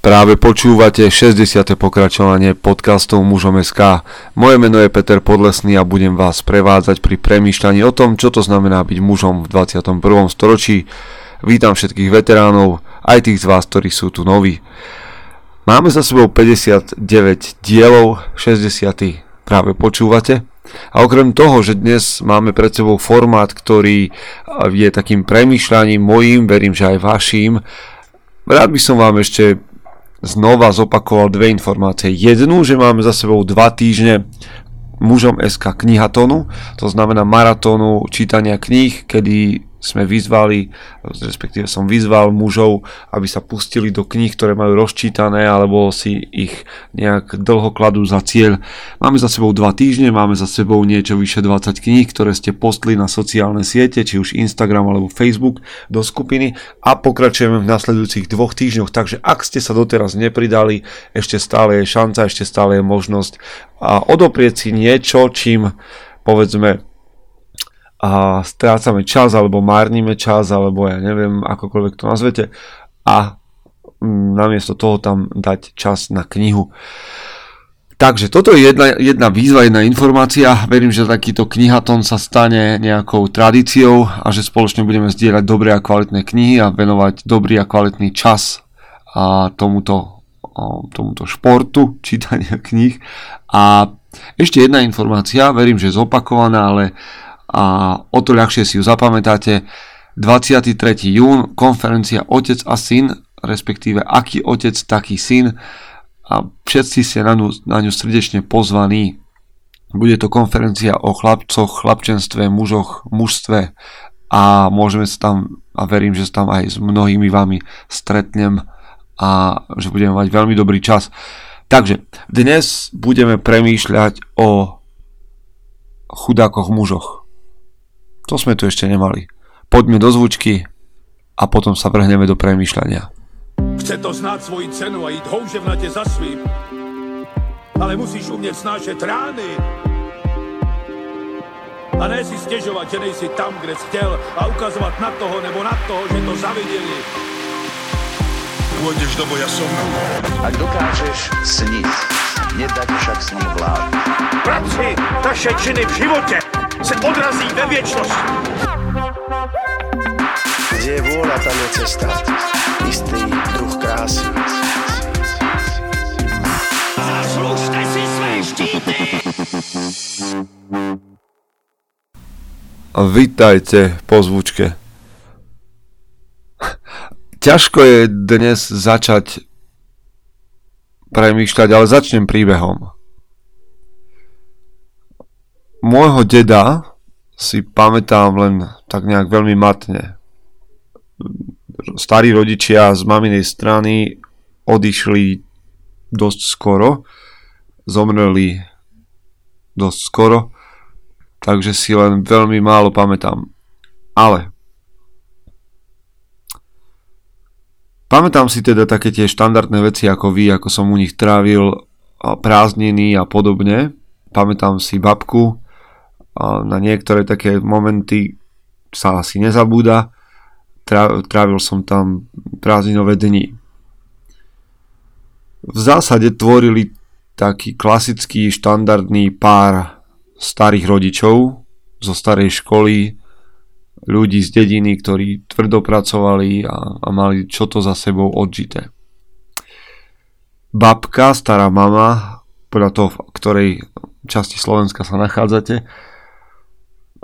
Práve počúvate 60. pokračovanie podcastov Mužom SK. Moje meno je Peter Podlesný a budem vás prevádzať pri premýšľaní o tom, čo to znamená byť mužom v 21. storočí. Vítam všetkých veteránov, aj tých z vás, ktorí sú tu noví. Máme za sebou 59 dielov, 60. práve počúvate. A okrem toho, že dnes máme pred sebou formát, ktorý je takým premýšľaním mojím, verím, že aj vaším, rád by som vám ešte znova zopakoval dve informácie. Jednu, že máme za sebou dva týždne mužom SK knihatonu, to znamená maratónu čítania kníh, kedy sme vyzvali, respektíve som vyzval mužov, aby sa pustili do kníh, ktoré majú rozčítané alebo si ich nejak dlho kladú za cieľ. Máme za sebou dva týždne, máme za sebou niečo vyše 20 kníh, ktoré ste postli na sociálne siete, či už Instagram alebo Facebook do skupiny a pokračujeme v nasledujúcich dvoch týždňoch, takže ak ste sa doteraz nepridali, ešte stále je šanca, ešte stále je možnosť a odoprieť si niečo, čím povedzme a strácame čas alebo márnime čas alebo ja neviem akokoľvek to nazvete a mm, namiesto toho tam dať čas na knihu. Takže toto je jedna, jedna výzva, jedna informácia. Verím, že takýto knihaton sa stane nejakou tradíciou a že spoločne budeme zdieľať dobré a kvalitné knihy a venovať dobrý a kvalitný čas a tomuto, tomuto športu čítania kníh. A ešte jedna informácia, verím, že zopakovaná, ale a o to ľahšie si ju zapamätáte. 23. jún, konferencia Otec a syn, respektíve aký otec, taký syn a všetci ste na ňu, na ňu srdečne pozvaní. Bude to konferencia o chlapcoch, chlapčenstve, mužoch, mužstve a môžeme sa tam, a verím, že sa tam aj s mnohými vami stretnem a že budeme mať veľmi dobrý čas. Takže dnes budeme premýšľať o chudákoch mužoch. To sme tu ešte nemali. Poďme do zvučky a potom sa vrhneme do premýšľania. Chce to znáť svoji cenu a ísť houževnate za svým. Ale musíš umieť snášať rány. A ne si stiežovať, že nejsi tam, kde si chcel a ukazovať na toho nebo na toho, že to zavideli. Pôjdeš do boja som. Ak dokážeš sniť, nedať však sním vlád. Práci taše činy v živote se odrazí ve věčnosti. Kde je vôľa, tam je cesta. Istý druh krásy. Zaslužte si své štíty! Vítajte po zvučke. Ťažko je dnes začať premýšľať, ale začnem príbehom môjho deda si pamätám len tak nejak veľmi matne. Starí rodičia z maminej strany odišli dosť skoro, zomreli dosť skoro, takže si len veľmi málo pamätám. Ale pamätám si teda také tie štandardné veci ako vy, ako som u nich trávil prázdniny a podobne. Pamätám si babku, na niektoré také momenty sa asi nezabúda. Trávil som tam prázdninové dni. V zásade tvorili taký klasický štandardný pár starých rodičov zo starej školy, ľudí z dediny, ktorí tvrdo pracovali a, a mali čo to za sebou odžité. Babka, stará mama, podľa toho, v ktorej časti Slovenska sa nachádzate,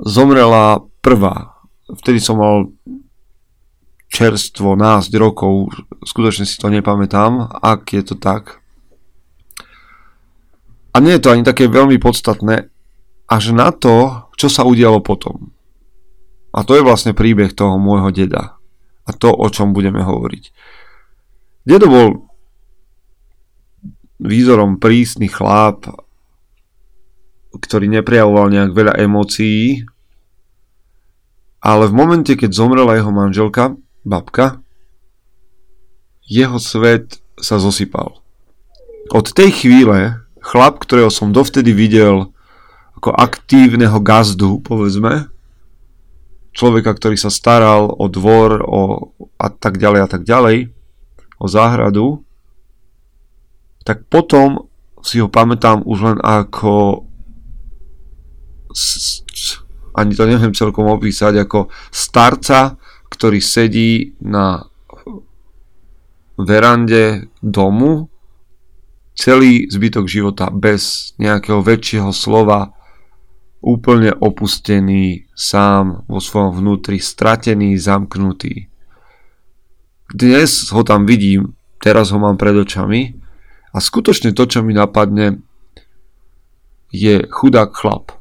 zomrela prvá. Vtedy som mal čerstvo nás rokov, skutočne si to nepamätám, ak je to tak. A nie je to ani také veľmi podstatné, až na to, čo sa udialo potom. A to je vlastne príbeh toho môjho deda. A to, o čom budeme hovoriť. Dedo bol výzorom prísny chlap, ktorý neprejavoval nejak veľa emócií, ale v momente, keď zomrela jeho manželka, babka, jeho svet sa zosypal. Od tej chvíle chlap, ktorého som dovtedy videl ako aktívneho gazdu, povedzme, človeka, ktorý sa staral o dvor o, a tak ďalej a tak ďalej, o záhradu, tak potom si ho pamätám už len ako ani to neviem celkom opísať, ako starca, ktorý sedí na verande domu celý zbytok života bez nejakého väčšieho slova, úplne opustený, sám vo svojom vnútri, stratený, zamknutý. Dnes ho tam vidím, teraz ho mám pred očami a skutočne to, čo mi napadne, je chudák chlap.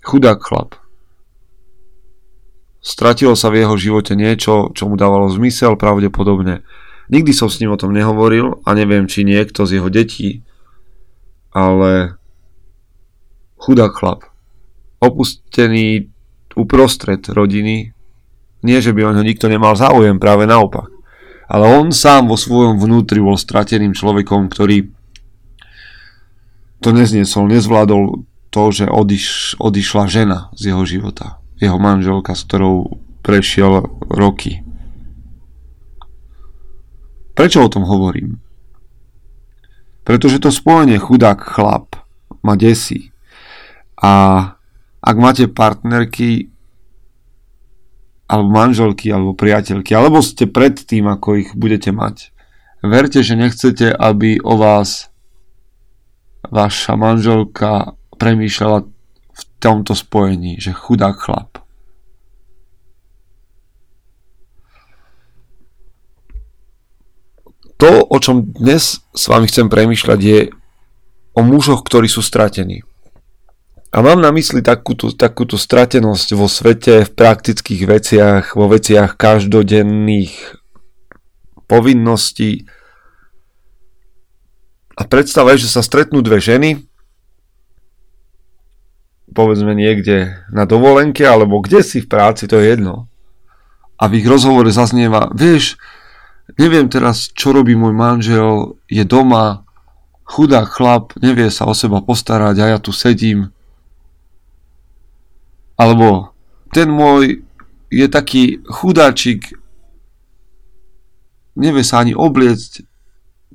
Chudák chlap. Stratilo sa v jeho živote niečo, čo mu dávalo zmysel pravdepodobne. Nikdy som s ním o tom nehovoril a neviem, či niekto z jeho detí, ale chudák chlap. Opustený uprostred rodiny. Nie, že by o ňo nikto nemal záujem, práve naopak. Ale on sám vo svojom vnútri bol strateným človekom, ktorý to nezniesol, nezvládol to, že odiš, odišla žena z jeho života jeho manželka, s ktorou prešiel roky. Prečo o tom hovorím? Pretože to spojenie chudák chlap ma desí. A ak máte partnerky, alebo manželky, alebo priateľky, alebo ste pred tým, ako ich budete mať, verte, že nechcete, aby o vás vaša manželka premýšľala v tomto spojení, že chudák chlap. To, o čom dnes s vami chcem premyšľať, je o mužoch, ktorí sú stratení. A mám na mysli takúto, takúto stratenosť vo svete, v praktických veciach, vo veciach každodenných povinností. A predstava že sa stretnú dve ženy, povedzme niekde na dovolenke, alebo kde si v práci, to je jedno. A v ich rozhovore zaznieva, vieš, neviem teraz, čo robí môj manžel, je doma, chudák chlap, nevie sa o seba postarať a ja tu sedím. Alebo ten môj je taký chudáčik, nevie sa ani obliecť,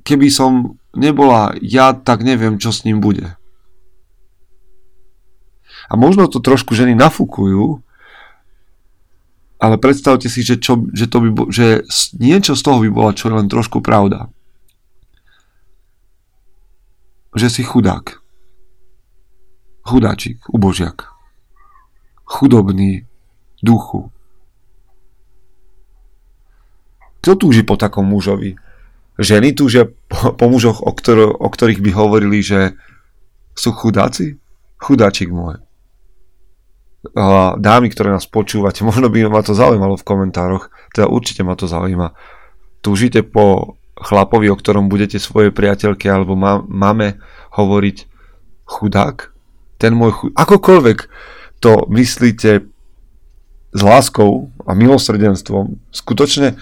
keby som nebola ja, tak neviem, čo s ním bude. A možno to trošku ženy nafúkujú, ale predstavte si, že, čo, že, to by, bo, že niečo z toho by bola čo len trošku pravda. Že si chudák. Chudáčik, ubožiak. Chudobný duchu. Kto túži po takom mužovi? Ženy túžia po, po mužoch, o, ktor- o ktorých by hovorili, že sú chudáci? Chudáčik môj dámy, ktoré nás počúvate, možno by ma to zaujímalo v komentároch, teda určite ma to zaujíma. Túžite po chlapovi, o ktorom budete svoje priateľke alebo máme hovoriť chudák? Ten môj chud... Akokoľvek to myslíte s láskou a milosrdenstvom, skutočne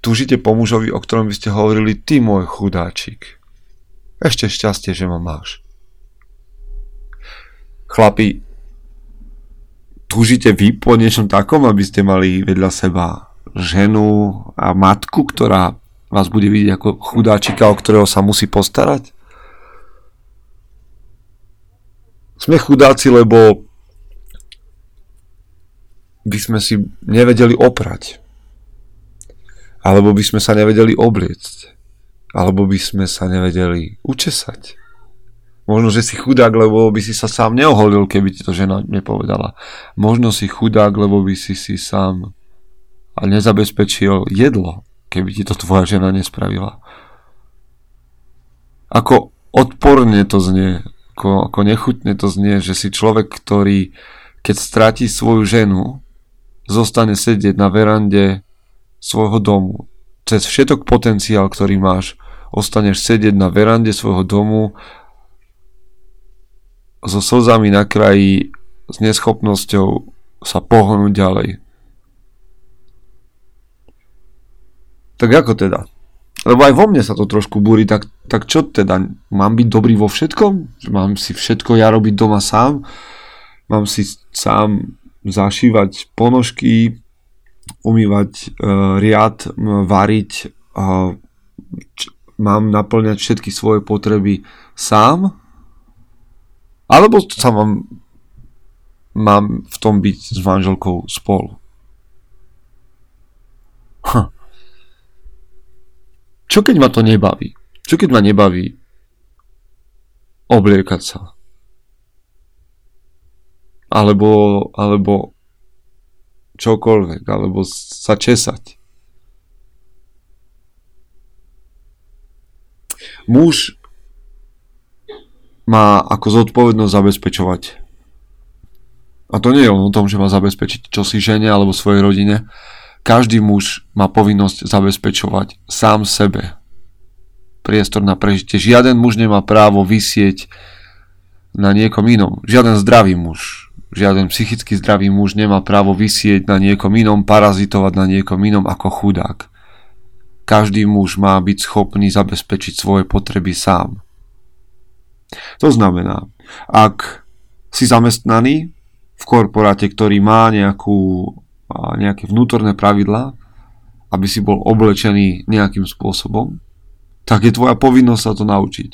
túžite po mužovi, o ktorom by ste hovorili, ty môj chudáčik. Ešte šťastie, že ma máš. Chlapi, túžite vy po niečom takom, aby ste mali vedľa seba ženu a matku, ktorá vás bude vidieť ako chudáčika, o ktorého sa musí postarať? Sme chudáci, lebo by sme si nevedeli oprať. Alebo by sme sa nevedeli obliecť. Alebo by sme sa nevedeli učesať. Možno, že si chudák, lebo by si sa sám neoholil, keby ti to žena nepovedala. Možno si chudák, lebo by si si sám a nezabezpečil jedlo, keby ti to tvoja žena nespravila. Ako odporne to znie, ako, ako nechutne to znie, že si človek, ktorý keď stratí svoju ženu, zostane sedieť na verande svojho domu. Cez všetok potenciál, ktorý máš, ostaneš sedieť na verande svojho domu so slzami na kraji, s neschopnosťou sa pohnúť ďalej. Tak ako teda? Lebo aj vo mne sa to trošku búri, tak, tak čo teda? Mám byť dobrý vo všetkom? Mám si všetko ja robiť doma sám? Mám si sám zašívať ponožky, umývať uh, riad, variť, uh, č- mám naplňať všetky svoje potreby sám, alebo sa mám, mám v tom byť s manželkou spolu. Hm. Čo keď ma to nebaví? Čo keď ma nebaví obliekať sa? Alebo, alebo čokoľvek, alebo sa česať. Muž má ako zodpovednosť zabezpečovať. A to nie je len o tom, že má zabezpečiť čo si žene alebo svojej rodine. Každý muž má povinnosť zabezpečovať sám sebe priestor na prežitie. Žiaden muž nemá právo vysieť na niekom inom. Žiaden zdravý muž, žiaden psychicky zdravý muž nemá právo vysieť na niekom inom, parazitovať na niekom inom ako chudák. Každý muž má byť schopný zabezpečiť svoje potreby sám. To znamená, ak si zamestnaný v korporáte, ktorý má nejakú, nejaké vnútorné pravidlá, aby si bol oblečený nejakým spôsobom, tak je tvoja povinnosť sa to naučiť.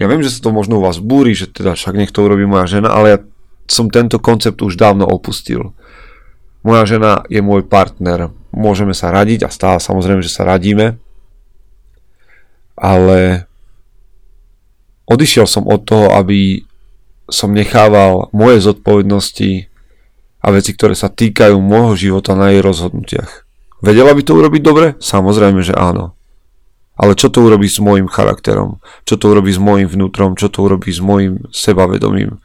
Ja viem, že sa to možno u vás búri, že teda však nech to urobí moja žena, ale ja som tento koncept už dávno opustil. Moja žena je môj partner. Môžeme sa radiť a stále samozrejme, že sa radíme. Ale odišiel som od toho, aby som nechával moje zodpovednosti a veci, ktoré sa týkajú môjho života na jej rozhodnutiach. Vedela by to urobiť dobre? Samozrejme, že áno. Ale čo to urobí s môjim charakterom? Čo to urobí s môjim vnútrom? Čo to urobí s môjim sebavedomím?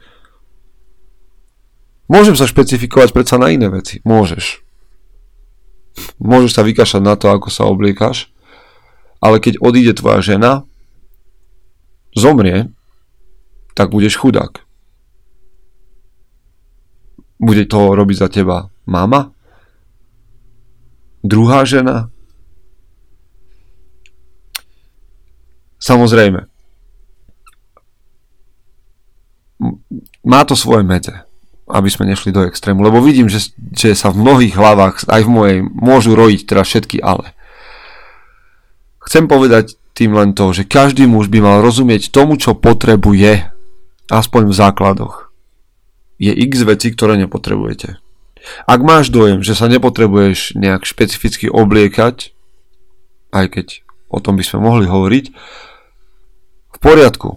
Môžem sa špecifikovať predsa na iné veci. Môžeš. Môžeš sa vykašať na to, ako sa obliekaš, ale keď odíde tvoja žena, zomrie, tak budeš chudák. Bude to robiť za teba mama? Druhá žena? Samozrejme. Má to svoje medze aby sme nešli do extrému, lebo vidím, že, že sa v mnohých hlavách, aj v mojej, môžu rojiť teda všetky ale. Chcem povedať tým len to, že každý muž by mal rozumieť tomu, čo potrebuje, aspoň v základoch. Je x veci, ktoré nepotrebujete. Ak máš dojem, že sa nepotrebuješ nejak špecificky obliekať, aj keď o tom by sme mohli hovoriť, v poriadku.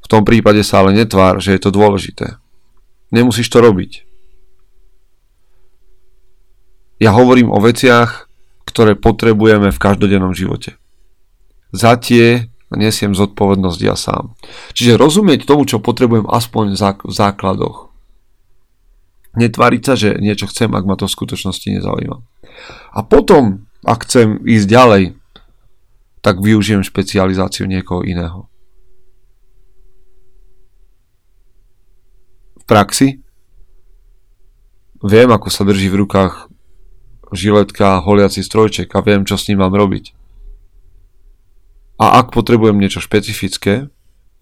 V tom prípade sa ale netvár, že je to dôležité. Nemusíš to robiť. Ja hovorím o veciach, ktoré potrebujeme v každodennom živote. Za tie nesiem zodpovednosť ja sám. Čiže rozumieť tomu, čo potrebujem aspoň v základoch. Netváriť sa, že niečo chcem, ak ma to v skutočnosti nezaujíma. A potom, ak chcem ísť ďalej, tak využijem špecializáciu niekoho iného. praxi. Viem, ako sa drží v rukách žiletka, holiaci strojček a viem, čo s ním mám robiť. A ak potrebujem niečo špecifické,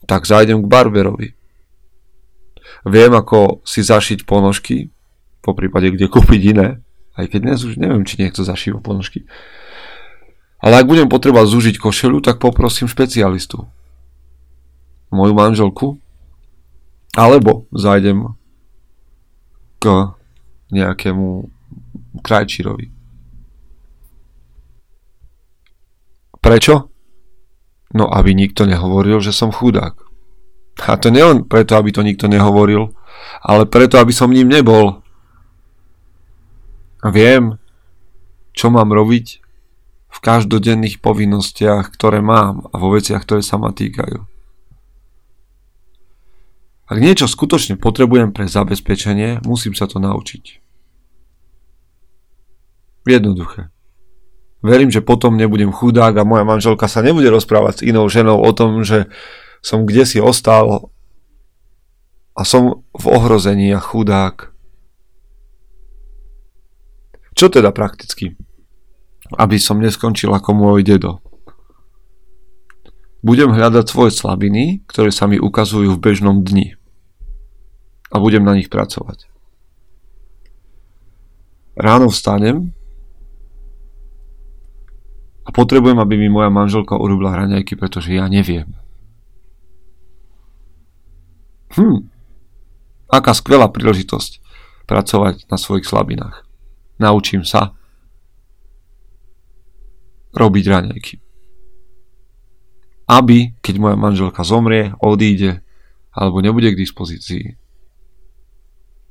tak zájdem k barberovi. Viem, ako si zašiť ponožky, po prípade kde kúpiť iné, aj keď dnes už neviem, či niekto zašíva ponožky. Ale ak budem potrebovať zúžiť košelu, tak poprosím špecialistu. Moju manželku, alebo zájdem k nejakému krajčírovi. Prečo? No, aby nikto nehovoril, že som chudák. A to nielen preto, aby to nikto nehovoril, ale preto, aby som ním nebol. A viem, čo mám robiť v každodenných povinnostiach, ktoré mám a vo veciach, ktoré sa ma týkajú. Ak niečo skutočne potrebujem pre zabezpečenie, musím sa to naučiť. Jednoduché. Verím, že potom nebudem chudák a moja manželka sa nebude rozprávať s inou ženou o tom, že som kde si ostal a som v ohrození a chudák. Čo teda prakticky? Aby som neskončil ako môj dedo. Budem hľadať svoje slabiny, ktoré sa mi ukazujú v bežnom dni. A budem na nich pracovať. Ráno vstanem potrebujem, aby mi moja manželka urobila raňajky, pretože ja neviem. Hm, aká skvelá príležitosť pracovať na svojich slabinách. Naučím sa robiť raňajky. Aby, keď moja manželka zomrie, odíde alebo nebude k dispozícii,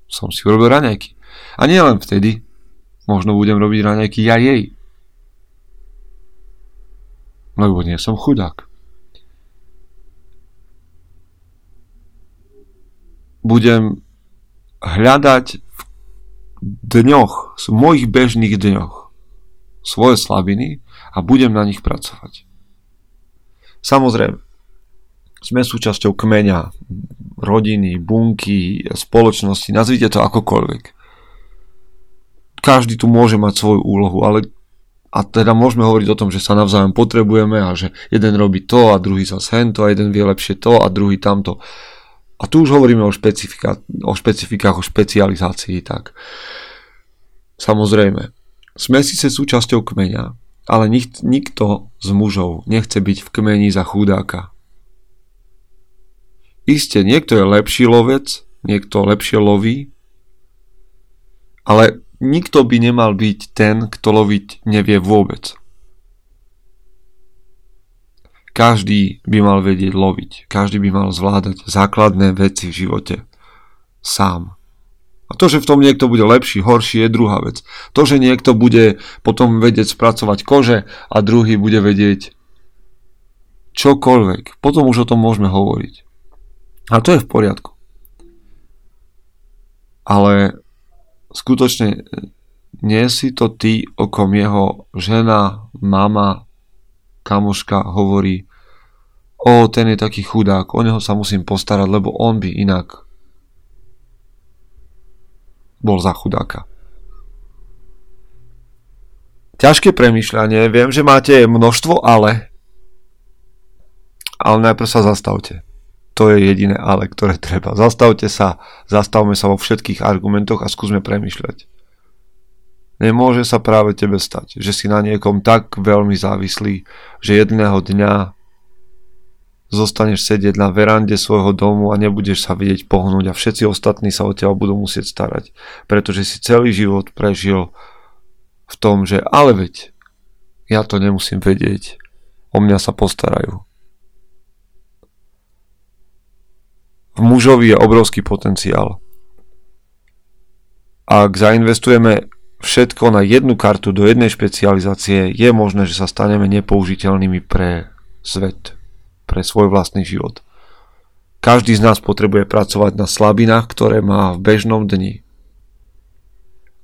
som si urobil raňajky. A nie len vtedy, možno budem robiť raňajky ja jej. Lebo nie som chudák. Budem hľadať v dňoch, v mojich bežných dňoch svoje slabiny a budem na nich pracovať. Samozrejme, sme súčasťou kmeňa, rodiny, bunky, spoločnosti, nazvite to akokoľvek. Každý tu môže mať svoju úlohu, ale a teda môžeme hovoriť o tom, že sa navzájom potrebujeme a že jeden robí to a druhý zase hento a jeden vie lepšie to a druhý tamto. A tu už hovoríme o, špecifika, o špecifikách, o špecializácii, tak samozrejme, sme síce súčasťou kmeňa, ale nik, nikto z mužov nechce byť v kmeni za chudáka. Isté, niekto je lepší lovec, niekto lepšie loví, ale nikto by nemal byť ten, kto loviť nevie vôbec. Každý by mal vedieť loviť, každý by mal zvládať základné veci v živote sám. A to, že v tom niekto bude lepší, horší, je druhá vec. To, že niekto bude potom vedieť spracovať kože a druhý bude vedieť čokoľvek, potom už o tom môžeme hovoriť. A to je v poriadku. Ale skutočne nie si to ty, o kom jeho žena, mama, kamoška hovorí o, ten je taký chudák, o neho sa musím postarať, lebo on by inak bol za chudáka. Ťažké premyšľanie, viem, že máte množstvo ale, ale najprv sa zastavte. To je jediné ale, ktoré treba. Zastavte sa, zastavme sa vo všetkých argumentoch a skúsme premyšľať. Nemôže sa práve tebe stať, že si na niekom tak veľmi závislý, že jedného dňa zostaneš sedieť na verande svojho domu a nebudeš sa vidieť pohnúť a všetci ostatní sa o teba budú musieť starať, pretože si celý život prežil v tom, že ale veď, ja to nemusím vedieť, o mňa sa postarajú. v mužovi je obrovský potenciál. Ak zainvestujeme všetko na jednu kartu do jednej špecializácie, je možné, že sa staneme nepoužiteľnými pre svet, pre svoj vlastný život. Každý z nás potrebuje pracovať na slabinách, ktoré má v bežnom dni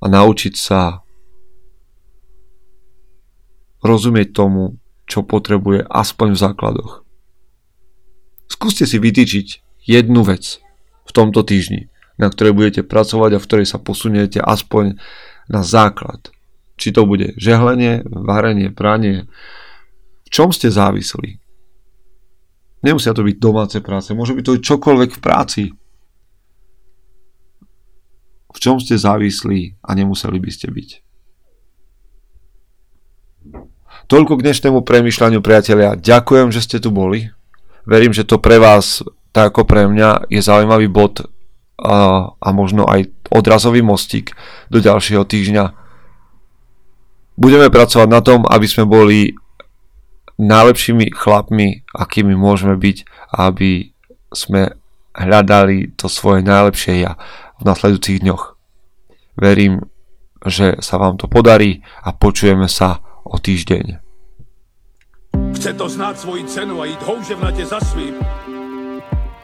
a naučiť sa rozumieť tomu, čo potrebuje aspoň v základoch. Skúste si vytýčiť jednu vec v tomto týždni, na ktorej budete pracovať a v ktorej sa posuniete aspoň na základ. Či to bude žehlenie, varenie, pranie, v čom ste závislí. Nemusia to byť domáce práce, môže byť to čokoľvek v práci. V čom ste závislí a nemuseli by ste byť. Toľko k dnešnému premyšľaniu, priatelia. Ďakujem, že ste tu boli. Verím, že to pre vás tak ako pre mňa je zaujímavý bod a, a možno aj odrazový mostík do ďalšieho týždňa. Budeme pracovať na tom, aby sme boli najlepšími chlapmi, akými môžeme byť, aby sme hľadali to svoje najlepšie ja v nasledujúcich dňoch. Verím, že sa vám to podarí a počujeme sa o týždeň. Chce to znáť svoji cenu a ísť houževnate za svým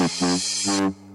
Mm-hmm.